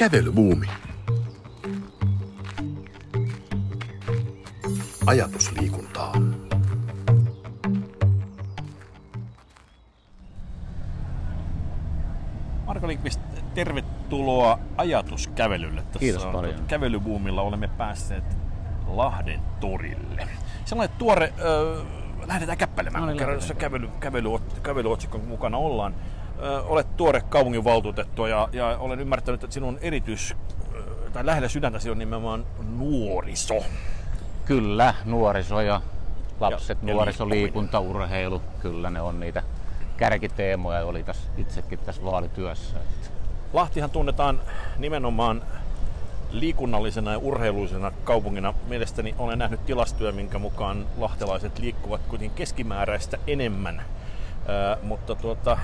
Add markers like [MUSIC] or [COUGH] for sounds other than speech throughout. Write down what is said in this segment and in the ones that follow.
Kävelybuumi. Ajatusliikuntaa. Marko Linkvist, tervetuloa ajatuskävelylle. Tässä Kiitos paljon. Kävelybuumilla olemme päässeet Lahden torille. Sellainen tuore, äh, lähdetään käppäilemään, No niin, kerran jossa kävely, kävely, kävelyotsikon mukana ollaan. Olet tuore kaupunginvaltuutettu ja, ja olen ymmärtänyt, että sinun erityis, tai lähellä sydäntäsi on nimenomaan nuoriso. Kyllä, nuoriso ja lapset, Ja- ja nuoriso, liikkuminen. liikunta, urheilu, kyllä ne on niitä kärkiteemoja oli tässä, itsekin tässä vaalityössä. Lahtihan tunnetaan nimenomaan liikunnallisena ja urheiluisena kaupungina. Mielestäni olen nähnyt tilastoja, minkä mukaan lahtelaiset liikkuvat kuitenkin keskimääräistä enemmän. Ää, mutta tuota,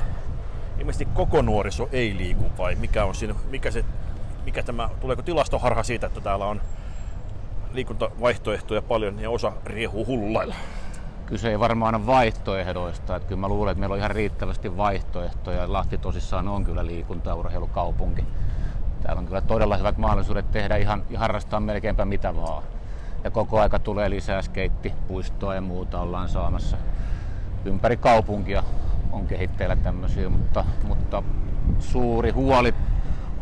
ilmeisesti koko nuoriso ei liiku vai mikä on siinä, mikä se, mikä tämä, tuleeko tilastoharha siitä, että täällä on liikuntavaihtoehtoja paljon ja osa riehuu hullulailla? Kyse ei varmaan ole vaihtoehdoista. Että kyllä mä luulen, että meillä on ihan riittävästi vaihtoehtoja. Lahti tosissaan on kyllä liikunta- ja urheilukaupunki. Täällä on kyllä todella hyvät mahdollisuudet tehdä ihan harrastaa melkeinpä mitä vaan. Ja koko aika tulee lisää skeittipuistoa ja muuta ollaan saamassa. Ympäri kaupunkia on kehitteillä tämmöisiä, mutta, mutta suuri huoli,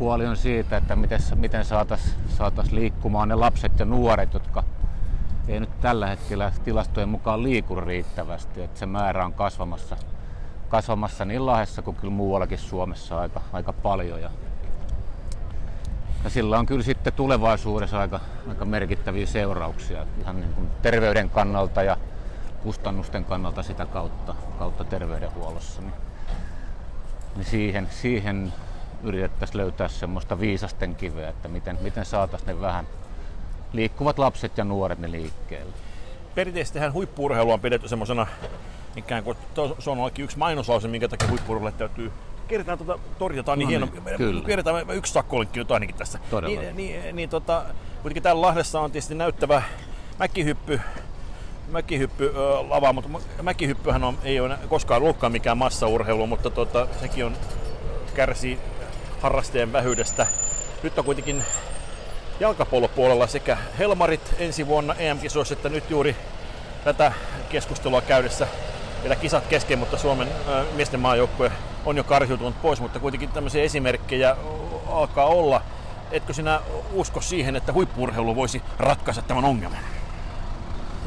huoli on siitä, että miten, miten saataisiin saatais liikkumaan ne lapset ja nuoret, jotka ei nyt tällä hetkellä tilastojen mukaan liiku riittävästi. Että se määrä on kasvamassa, kasvamassa niin Lahdessa kuin kyllä muuallakin Suomessa aika, aika paljon. Ja, ja sillä on kyllä sitten tulevaisuudessa aika, aika merkittäviä seurauksia ihan niin kuin terveyden kannalta ja kustannusten kannalta sitä kautta, kautta terveydenhuollossa. Niin, niin siihen, siihen yritettäisiin löytää semmoista viisasten kiveä, että miten, miten saataisiin ne vähän liikkuvat lapset ja nuoret ne liikkeelle. Perinteisestihän huippuurheilu on pidetty semmoisena ikään kuin, se on oikein yksi mainoslause, minkä takia huippuurheilulle täytyy Kierretään tuota on niin, No hieno. niin, kyllä. Kierretään yksi sakkolinkki nyt ainakin tässä. Todella. Niin, niin, niin tota, kuitenkin täällä Lahdessa on tietysti näyttävä mäkihyppy, mäkihyppy ö, lava, mutta mä- mäkihyppyhän on, ei ole koskaan ollutkaan mikään massaurheilu, mutta tota, sekin on kärsii harrasteen vähyydestä. Nyt on kuitenkin jalkapallopuolella sekä Helmarit ensi vuonna EM-kisoissa, että nyt juuri tätä keskustelua käydessä vielä kisat kesken, mutta Suomen ö, miesten maajoukkue on jo karsiutunut pois, mutta kuitenkin tämmöisiä esimerkkejä alkaa olla. Etkö sinä usko siihen, että huippuurheilu voisi ratkaista tämän ongelman?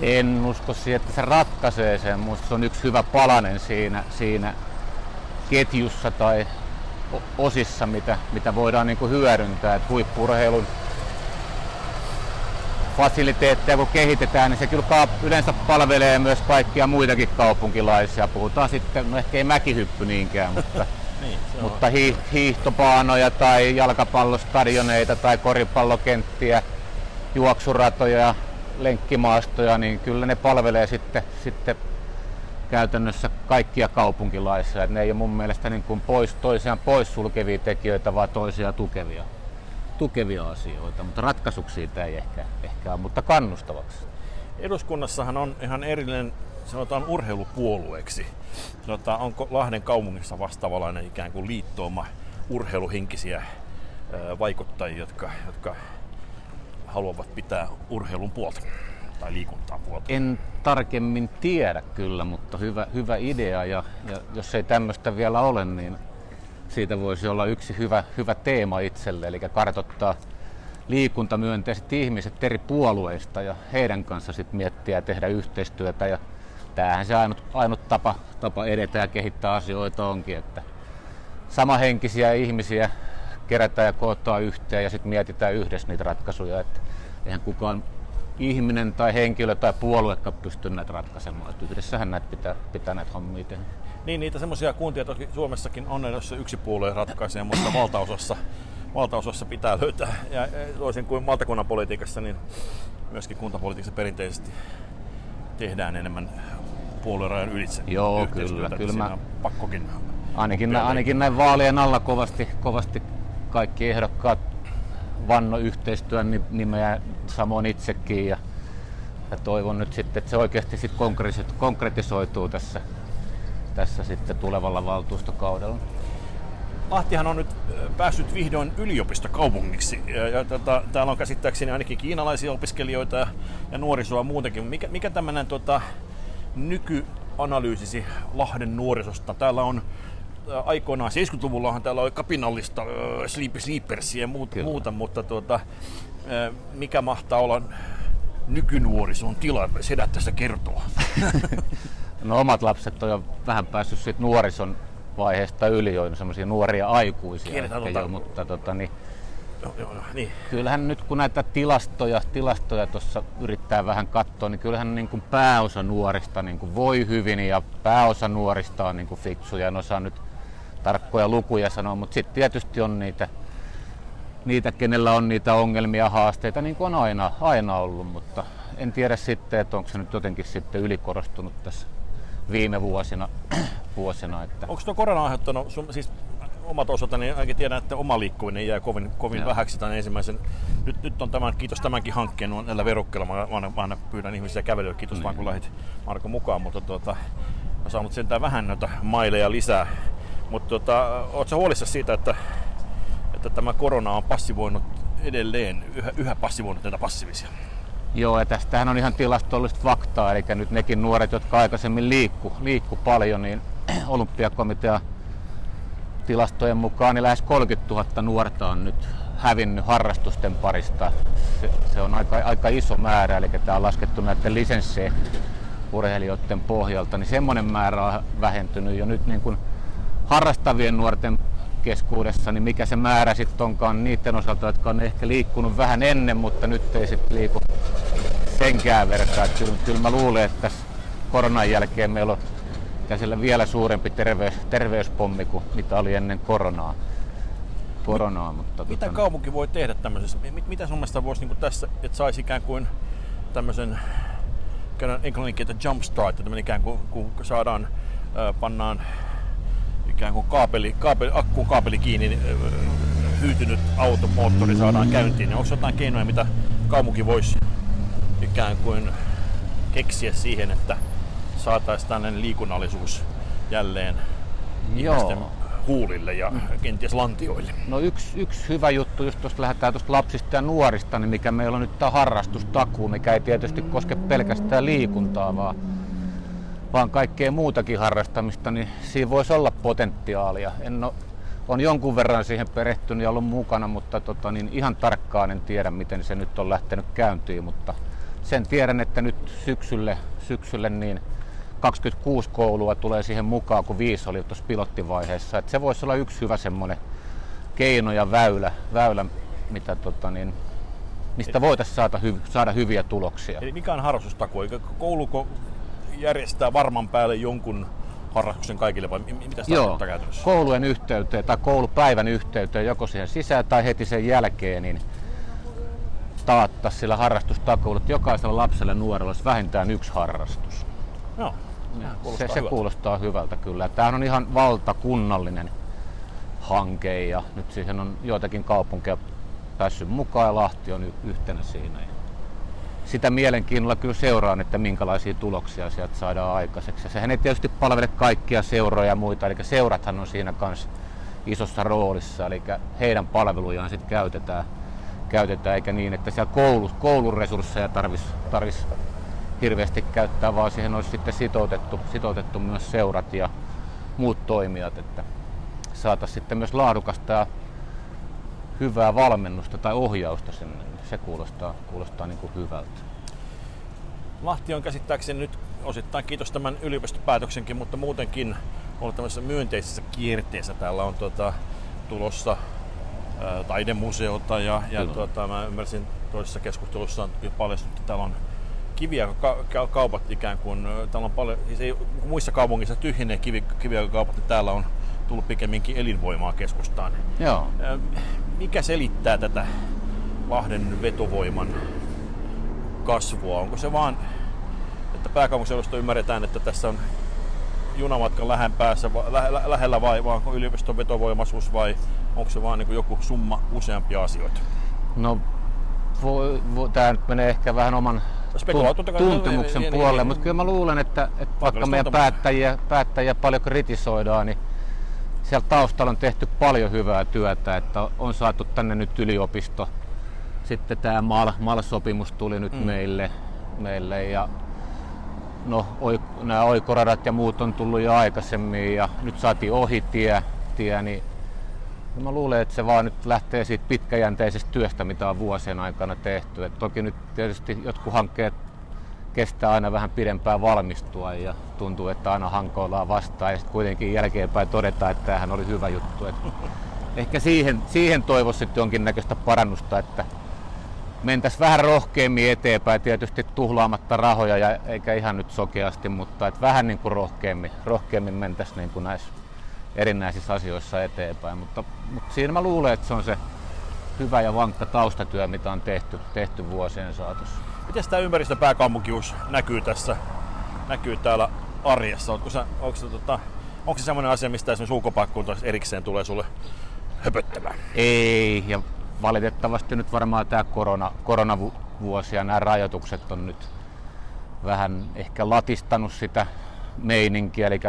En usko siihen, että se ratkaisee sen. Minusta se on yksi hyvä palanen siinä, siinä ketjussa tai osissa, mitä, mitä voidaan niin kuin hyödyntää. Et huippu-urheilun fasiliteetteja kun kehitetään, niin se kyllä yleensä palvelee myös kaikkia muitakin kaupunkilaisia. Puhutaan sitten, no ehkä ei mäkihyppy niinkään, mutta, [LAUGHS] Niin, mutta hii- hiihtopaanoja tai jalkapallostadioneita tai koripallokenttiä, juoksuratoja, lenkkimaastoja, niin kyllä ne palvelee sitten, sitten käytännössä kaikkia kaupunkilaisia. Et ne ei ole mun mielestä niin kuin pois, toisiaan poissulkevia tekijöitä, vaan toisiaan tukevia, tukevia asioita. Mutta ratkaisuksi siitä ei ehkä, ehkä ole, mutta kannustavaksi. Eduskunnassahan on ihan erillinen, sanotaan urheilupuolueeksi. Tota, onko Lahden kaupungissa vastaavalainen ikään kuin liittooma urheiluhenkisiä ö, vaikuttajia, jotka, jotka haluavat pitää urheilun puolta tai liikuntaa puolta? En tarkemmin tiedä kyllä, mutta hyvä, hyvä idea ja, ja jos ei tämmöistä vielä ole, niin siitä voisi olla yksi hyvä, hyvä teema itselle, eli kartottaa liikuntamyönteiset ihmiset eri puolueista ja heidän kanssa sitten miettiä ja tehdä yhteistyötä. Ja tämähän se ainut, ainut tapa, tapa edetä ja kehittää asioita onkin, että samahenkisiä ihmisiä kerätään ja kootaan yhteen ja sitten mietitään yhdessä niitä ratkaisuja. Että eihän kukaan ihminen tai henkilö tai puoluekaan pysty näitä ratkaisemaan. Että yhdessähän näitä pitää, pitää näitä hommia tehdä. Niin, niitä semmoisia kuntia toki Suomessakin on, jossa yksi puolue ratkaisee, mutta valtaosassa, valtaosassa pitää löytää. Ja toisin kuin valtakunnan politiikassa, niin myöskin kuntapolitiikassa perinteisesti tehdään enemmän puoluerajan ylitse Joo, kyllä, kyllä mä- pakkokin. Ainakin, nä, ainakin näin vaalien alla kovasti, kovasti kaikki ehdokkaat vanno yhteistyön ni- nimeä samoin itsekin ja, ja toivon nyt sitten, että se oikeasti sit konkretisoituu, konkretisoituu tässä, tässä sitten tulevalla valtuustokaudella. Lahtihan on nyt päässyt vihdoin yliopistokaupungiksi. Ja, ja tota, täällä on käsittääkseni ainakin kiinalaisia opiskelijoita ja, ja nuorisoa muutenkin. Mikä, mikä tämmöinen tota, nykyanalyysisi Lahden nuorisosta? Täällä on aikoinaan 70-luvullahan täällä oli kapinallista äh, Sleepy Sleepersia ja muuta, muuta mutta tuota, äh, mikä mahtaa olla nykynuorison tila? Sedät tästä kertoo. [LAUGHS] no omat lapset on jo vähän päässyt siitä nuorison vaiheesta yli jo semmoisia nuoria aikuisia. Ehkä jo, mutta tota, niin, Joo, joo, niin. Kyllähän nyt kun näitä tilastoja tilastoja tuossa yrittää vähän katsoa, niin kyllähän niin kuin pääosa nuorista niin kuin voi hyvin ja pääosa nuorista on niin kuin fiksuja. En osaa nyt tarkkoja lukuja sanoa, mutta sitten tietysti on niitä, niitä, kenellä on niitä ongelmia, haasteita, niin kuin on aina, aina ollut, mutta en tiedä sitten, että onko se nyt jotenkin sitten ylikorostunut tässä viime vuosina. [CLEARS THROAT] vuosina että... Onko tuo korona aiheuttanut, sun, siis omat osalta, niin ainakin tiedän, että oma liikkuminen jää kovin, kovin vähäksi tämän ensimmäisen. Nyt, nyt on tämän, kiitos tämänkin hankkeen on näillä verukkeilla. Mä, mä, mä aina pyydän ihmisiä kävelyä, kiitos niin. vaan kun lähdit Marko mukaan, mutta tuota, mä saanut sentään vähän noita maileja lisää. Mutta tuota, ootko huolissa siitä, että, että tämä korona on passivoinut edelleen, yhä, yhä passivoinut näitä passiivisia? Joo, ja tästähän on ihan tilastollista faktaa, eli nyt nekin nuoret, jotka aikaisemmin liikku, liikku paljon, niin [CLEARS THROAT] olympiakomitea tilastojen mukaan niin lähes 30 000 nuorta on nyt hävinnyt harrastusten parista. Se, se on aika, aika iso määrä, eli tämä on laskettu näiden lisenssien urheilijoiden pohjalta, niin semmoinen määrä on vähentynyt jo nyt niin kuin harrastavien nuorten keskuudessa, niin mikä se määrä sitten onkaan niiden osalta, jotka on ehkä liikkunut vähän ennen, mutta nyt ei sitten liiku senkään verran. Kyllä, kyllä mä luulen, että tässä koronan jälkeen meillä on käsillä vielä suurempi terveys, terveyspommi kuin mitä oli ennen koronaa. koronaa mutta mitä tota... kaupunki voi tehdä tämmöisessä? Mitä sun mielestä voisi niin tässä, että saisi ikään kuin tämmöisen englanninkieltä jumpstart, että ikään kuin kun saadaan, pannaan ikään kuin kaapeli, kaapeli, akku kaapeli kiinni, niin hyytynyt automoottori saadaan käyntiin. Niin onko jotain keinoja, mitä kaupunki voisi ikään kuin keksiä siihen, että saataisiin tällainen liikunnallisuus jälleen Joo. huulille ja kenties lantioille. No yksi, yksi hyvä juttu, just tuosta lähdetään tuosta lapsista ja nuorista, niin mikä meillä on nyt tämä harrastustakuu, mikä ei tietysti koske pelkästään liikuntaa, vaan, vaan kaikkea muutakin harrastamista, niin siinä voisi olla potentiaalia. En ole, on jonkun verran siihen perehtynyt ja ollut mukana, mutta tota, niin ihan tarkkaan en tiedä, miten se nyt on lähtenyt käyntiin, mutta sen tiedän, että nyt syksylle, syksylle niin 26 koulua tulee siihen mukaan, kun viisi oli tuossa pilottivaiheessa. Et se voisi olla yksi hyvä semmoinen keino ja väylä, väylä mitä tota niin, mistä voitaisiin saada, saada hyviä tuloksia. Eli mikä on harrastustakuu? Kouluko järjestää varman päälle jonkun harrastuksen kaikille vai mitä se Joo, käytännössä? koulujen yhteyteen tai koulupäivän yhteyteen joko siihen sisään tai heti sen jälkeen, niin taatta sillä harrastustakuulla, että jokaisella lapsella ja nuorella olisi vähintään yksi harrastus. Joo. Se, se kuulostaa hyvältä kyllä. Tämä on ihan valtakunnallinen hanke ja nyt siihen on joitakin kaupunkeja päässyt mukaan ja Lahti on yhtenä siinä. Sitä mielenkiinnolla kyllä seuraan, että minkälaisia tuloksia sieltä saadaan aikaiseksi. Ja sehän ei tietysti palvele kaikkia seuroja ja muita, eli seurathan on siinä kanssa isossa roolissa, eli heidän palvelujaan sitten käytetään, käytetään, eikä niin, että siellä koulu, koulun resursseja tarvitsisi tarvis hirveästi käyttää, vaan siihen olisi sitten sitoutettu, sitoutettu myös seurat ja muut toimijat, että saataisiin sitten myös laadukasta ja hyvää valmennusta tai ohjausta sinne. Se kuulostaa, kuulostaa niin kuin hyvältä. Lahti on käsittääkseni nyt osittain kiitos tämän yliopistopäätöksenkin, mutta muutenkin ollut tämmöisessä myönteisessä kierteessä. Täällä on tuota, tulossa ää, taidemuseota ja, ja tuota, mä ymmärsin toisessa keskustelussa on paljastunut, että täällä on kiviä kaupat ikään kuin, täällä on paljon, siis ei, muissa kaupungeissa tyhjenee kivi, kiviä kaupat, niin täällä on tullut pikemminkin elinvoimaa keskustaan. Joo. Mikä selittää tätä Lahden vetovoiman kasvua? Onko se vaan, että pääkaupunkiseudusta ymmärretään, että tässä on junamatkan lähen päässä, lä, lä, lähellä vai, vai onko yliopiston vetovoimaisuus vai onko se vaan niin joku summa useampia asioita? No, tämä nyt menee ehkä vähän oman tuntemuksen niin, puolelle, niin, mutta kyllä mä luulen, että, että vaikka meidän päättäjiä, päättäjiä paljon kritisoidaan, niin siellä taustalla on tehty paljon hyvää työtä, että on saatu tänne nyt yliopisto. Sitten tämä MAL, MAL-sopimus tuli nyt mm. meille, meille ja no, oi, nämä oikoradat ja muut on tullut jo aikaisemmin ja nyt saatiin ohitie, tie, niin mä luulen, että se vaan nyt lähtee siitä pitkäjänteisestä työstä, mitä on vuosien aikana tehty. Et toki nyt tietysti jotkut hankkeet kestää aina vähän pidempään valmistua ja tuntuu, että aina hankoillaan vastaan ja sitten kuitenkin jälkeenpäin todetaan, että tämähän oli hyvä juttu. Et ehkä siihen, siihen toivoisi sitten jonkinnäköistä parannusta, että mentäisiin vähän rohkeammin eteenpäin, tietysti tuhlaamatta rahoja ja eikä ihan nyt sokeasti, mutta että vähän niin kuin rohkeammin, rohkeammin mentäisiin niin kuin näissä erinäisissä asioissa eteenpäin. Mutta, mutta siinä mä luulen, että se on se hyvä ja vankka taustatyö, mitä on tehty, tehty vuosien saatossa. Miten tämä ympäristöpääkaupunkius näkyy tässä, näkyy täällä arjessa? Onko se, onko se, tota, onko se semmoinen asia, mistä esimerkiksi ulkopaikkuunta erikseen tulee sulle höpöttämään? Ei, ja valitettavasti nyt varmaan tämä korona, koronavuosi ja nämä rajoitukset on nyt vähän ehkä latistanut sitä meininkiä, eli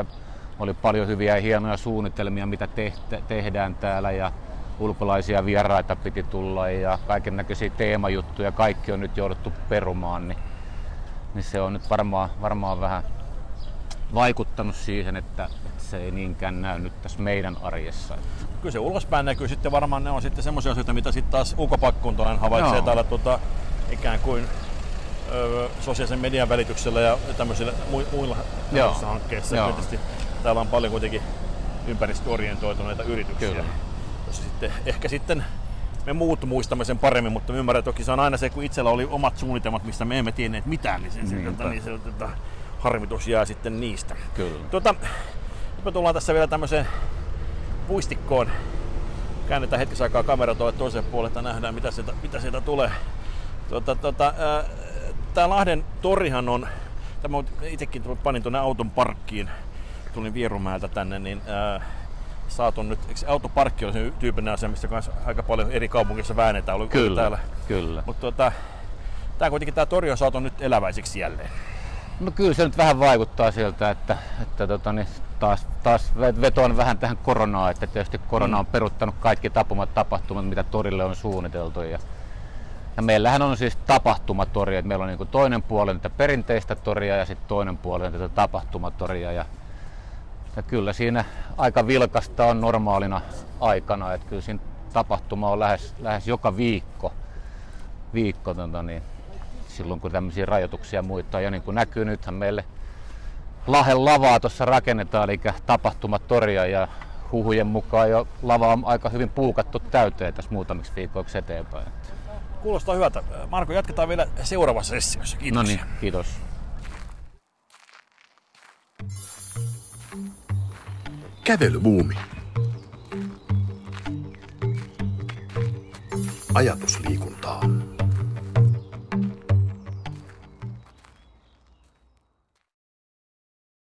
oli paljon hyviä ja hienoja suunnitelmia, mitä tehtä, tehdään täällä ja ulkolaisia vieraita piti tulla ja kaiken näköisiä teemajuttuja, kaikki on nyt jouduttu perumaan, niin, niin se on nyt varmaan, varmaan vähän vaikuttanut siihen, että, se ei niinkään näy nyt tässä meidän arjessa. Kyllä se ulospäin näkyy sitten varmaan, ne on sitten semmoisia asioita, mitä sitten taas ulkopaikkuntoinen havaitsee Joo. täällä tota, ikään kuin ö, sosiaalisen median välityksellä ja tämmöisillä muilla hankkeissa. Joo. Tietysti täällä on paljon kuitenkin ympäristöorientoituneita yrityksiä. Kyllä. Jossa sitten, ehkä sitten me muut muistamme sen paremmin, mutta ymmärrän, että toki se on aina se, kun itsellä oli omat suunnitelmat, mistä me emme tienneet mitään, niin, sen, niin, tota, niin se tota, harmitus jää sitten niistä. Kyllä. Tota, nyt me tullaan tässä vielä tämmöiseen puistikkoon. Käännetään hetkessä aikaa kamera tuolle toiselle puolelle, että nähdään mitä sieltä, mitä sieltä tulee. Tota, tota, Tämä Lahden torihan on, tämä itsekin panin tuonne auton parkkiin tulin Vierumäeltä tänne, niin ää, saatu nyt, eikö autoparkki on se tyypillinen asia, mistä kanssa aika paljon eri kaupungissa väännetään, oli kyllä, täällä. Kyllä. Mutta tota, tämä kuitenkin tämä tori on saatu nyt eläväisiksi jälleen. No kyllä se nyt vähän vaikuttaa siltä, että, että tota, niin taas, taas vetoan vähän tähän koronaan, että tietysti korona on mm. peruttanut kaikki tapumat tapahtumat, mitä torille on suunniteltu. Ja, ja meillähän on siis tapahtumatori, että meillä on niin toinen puoli tätä perinteistä toria ja sitten toinen puoli tätä tapahtumatoria. Ja ja kyllä siinä aika vilkasta on normaalina aikana, että kyllä siinä tapahtuma on lähes, lähes joka viikko, viikko tota niin, silloin kun tämmöisiä rajoituksia muita Ja niin kuin näkyy nythän meille Lahen lavaa tuossa rakennetaan, eli tapahtumatoria ja huhujen mukaan jo lava on aika hyvin puukattu täyteen tässä muutamiksi viikoiksi eteenpäin. Kuulostaa hyvältä. Marko, jatketaan vielä seuraavassa sessiossa. Kiitos. No niin, kiitos. Kävelybuumi. Ajatusliikuntaa.